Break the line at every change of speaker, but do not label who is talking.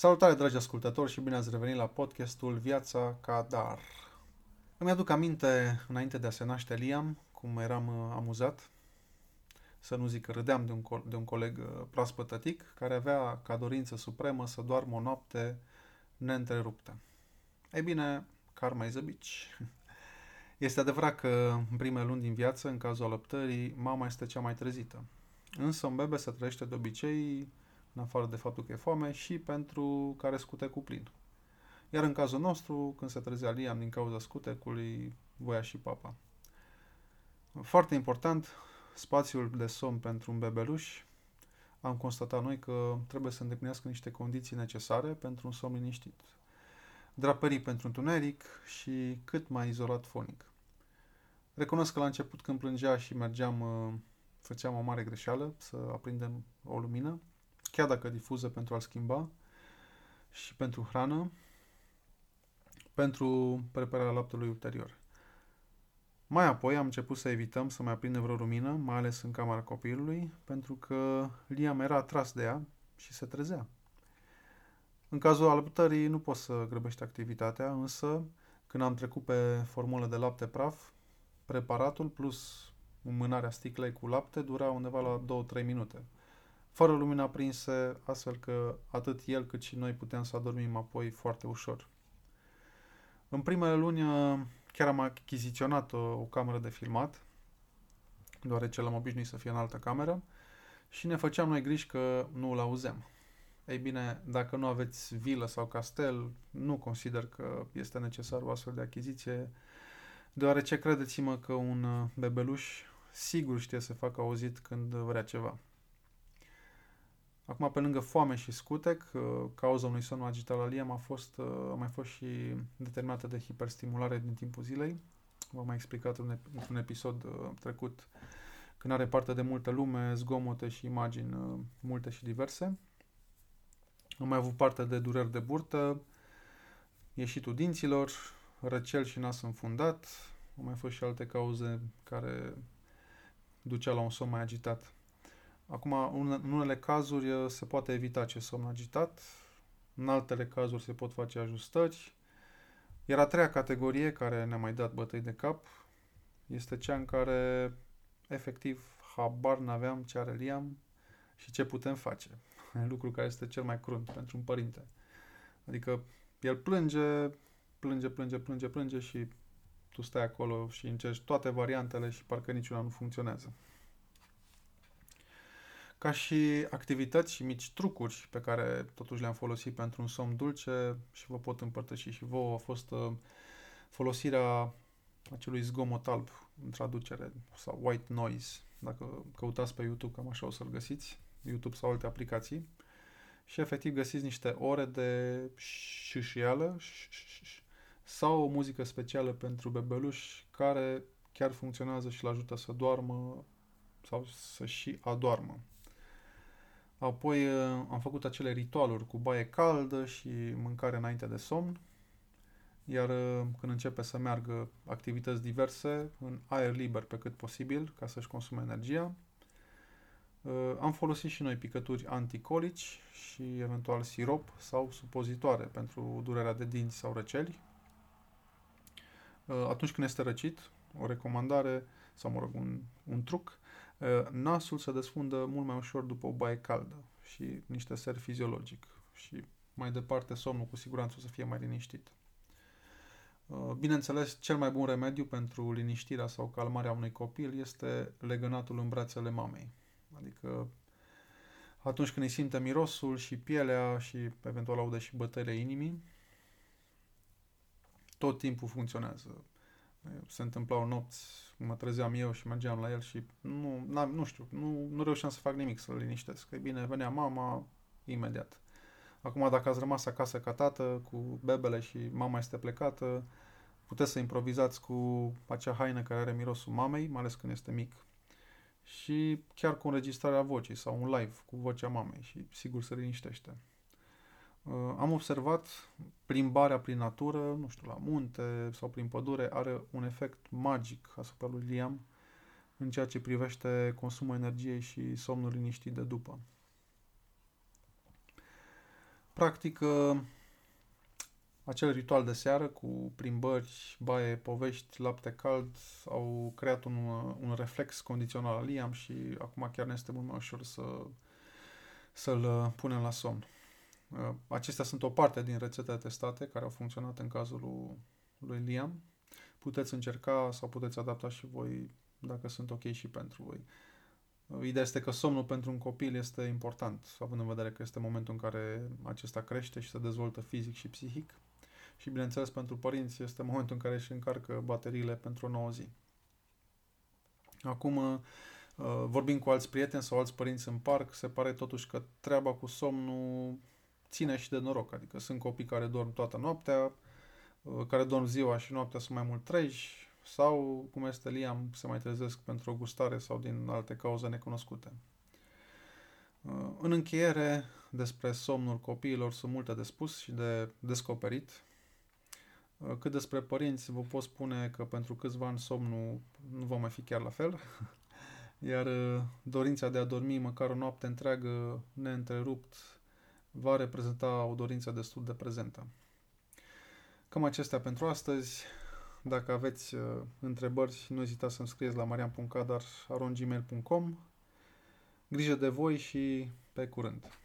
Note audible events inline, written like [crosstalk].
Salutare, dragi ascultători, și bine ați revenit la podcastul Viața ca dar. Îmi aduc aminte, înainte de a se naște Liam, cum eram uh, amuzat, să nu zic că râdeam de un, co- de un coleg uh, proaspătătic, care avea ca dorință supremă să doarmă o noapte neîntreruptă. Ei bine, karma is a bitch. [laughs] Este adevărat că în primele luni din viață, în cazul alăptării, mama este cea mai trezită. Însă un bebe se trăiește de obicei în afară de faptul că e foame, și pentru care scute cu plin. Iar în cazul nostru, când se trezea Liam din cauza scutecului, voia și papa. Foarte important, spațiul de somn pentru un bebeluș. Am constatat noi că trebuie să îndeplinească niște condiții necesare pentru un somn liniștit. Draperii pentru întuneric și cât mai izolat fonic. Recunosc că la început când plângea și mergeam, uh, făceam o mare greșeală să aprindem o lumină, chiar dacă difuză pentru a-l schimba și pentru hrană, pentru prepararea laptelui ulterior. Mai apoi am început să evităm să mai aprindem vreo lumină, mai ales în camera copilului, pentru că Liam era atras de ea și se trezea. În cazul alăptării nu poți să grăbești activitatea, însă când am trecut pe formulă de lapte praf, preparatul plus mânarea sticlei cu lapte dura undeva la 2-3 minute fără lumina aprinse, astfel că atât el cât și noi puteam să adormim apoi foarte ușor. În primele luni chiar am achiziționat o, o cameră de filmat, deoarece l-am obișnuit să fie în altă cameră, și ne făceam noi griji că nu îl auzem. Ei bine, dacă nu aveți vilă sau castel, nu consider că este necesar o astfel de achiziție, deoarece credeți-mă că un bebeluș sigur știe să facă auzit când vrea ceva. Acum, pe lângă foame și scutec, uh, cauza unui somn agitat la Liam a, fost, uh, a mai fost și determinată de hiperstimulare din timpul zilei. V-am mai explicat într-un episod uh, trecut când are parte de multă lume, zgomote și imagini multe și diverse. Am mai avut parte de dureri de burtă, ieșitul dinților, răcel și nas înfundat. Au mai fost și alte cauze care ducea la un somn mai agitat. Acum, în unele cazuri uh, se poate evita acest somn agitat, în altele cazuri se pot face ajustări. Iar a treia categorie care ne-a mai dat bătăi de cap este cea în care efectiv habar n-aveam ce are Liam și ce putem face. [laughs] Lucru care este cel mai crunt pentru un părinte. Adică el plânge, plânge, plânge, plânge, plânge și tu stai acolo și încerci toate variantele și parcă niciuna nu funcționează ca și activități și mici trucuri pe care totuși le-am folosit pentru un somn dulce și vă pot împărtăși și vouă a fost uh, folosirea acelui zgomot alb în traducere sau white noise, dacă căutați pe YouTube, cam așa o să-l găsiți, YouTube sau alte aplicații. Și efectiv găsiți niște ore de șâșială sau o muzică specială pentru bebeluși care chiar funcționează și îl ajută să doarmă sau să și adoarmă. Apoi uh, am făcut acele ritualuri cu baie caldă și mâncare înainte de somn. Iar uh, când începe să meargă activități diverse, în aer liber pe cât posibil, ca să-și consume energia. Uh, am folosit și noi picături anticolici și eventual sirop sau supozitoare pentru durerea de dinți sau răceli. Atunci când este răcit, o recomandare sau, mă rog, un, un truc, Uh, nasul se desfundă mult mai ușor după o baie caldă și niște ser fiziologic și mai departe somnul cu siguranță o să fie mai liniștit. Uh, bineînțeles, cel mai bun remediu pentru liniștirea sau calmarea unui copil este legănatul în brațele mamei. Adică atunci când îi simte mirosul și pielea și eventual aude și bătăile inimii, tot timpul funcționează. Se întâmplau nopți, mă trezeam eu și mergeam la el și nu, nu știu, nu, nu reușeam să fac nimic să-l liniștesc. Că bine, venea mama imediat. Acum, dacă ați rămas acasă ca tată, cu bebele și mama este plecată, puteți să improvizați cu acea haină care are mirosul mamei, mai ales când este mic, și chiar cu înregistrarea vocii sau un live cu vocea mamei și sigur se liniștește. Uh, am observat plimbarea prin natură, nu știu, la munte sau prin pădure, are un efect magic asupra lui Liam în ceea ce privește consumul energiei și somnul liniștit de după. Practic, acel ritual de seară cu plimbări, baie, povești, lapte cald au creat un, un reflex condițional al Liam și acum chiar ne este mult mai ușor să, să-l punem la somn. Acestea sunt o parte din rețete testate care au funcționat în cazul lui, lui Liam. Puteți încerca sau puteți adapta și voi dacă sunt ok și pentru voi. Ideea este că somnul pentru un copil este important, având în vedere că este momentul în care acesta crește și se dezvoltă fizic și psihic. Și, bineînțeles, pentru părinți este momentul în care își încarcă bateriile pentru o nouă zi. Acum, uh, vorbim cu alți prieteni sau alți părinți în parc, se pare totuși că treaba cu somnul ține și de noroc. Adică sunt copii care dorm toată noaptea, uh, care dorm ziua și noaptea sunt mai mult treji, sau, cum este Liam, se mai trezesc pentru o gustare sau din alte cauze necunoscute. Uh, în încheiere, despre somnul copiilor sunt multe de spus și de descoperit. Uh, cât despre părinți, vă pot spune că pentru câțiva ani somnul nu va mai fi chiar la fel, [laughs] iar uh, dorința de a dormi măcar o noapte întreagă neîntrerupt va reprezenta o dorință destul de prezentă. Cam acestea pentru astăzi. Dacă aveți uh, întrebări, nu ezitați să-mi scrieți la marian.cadar.gmail.com Grijă de voi și pe curând!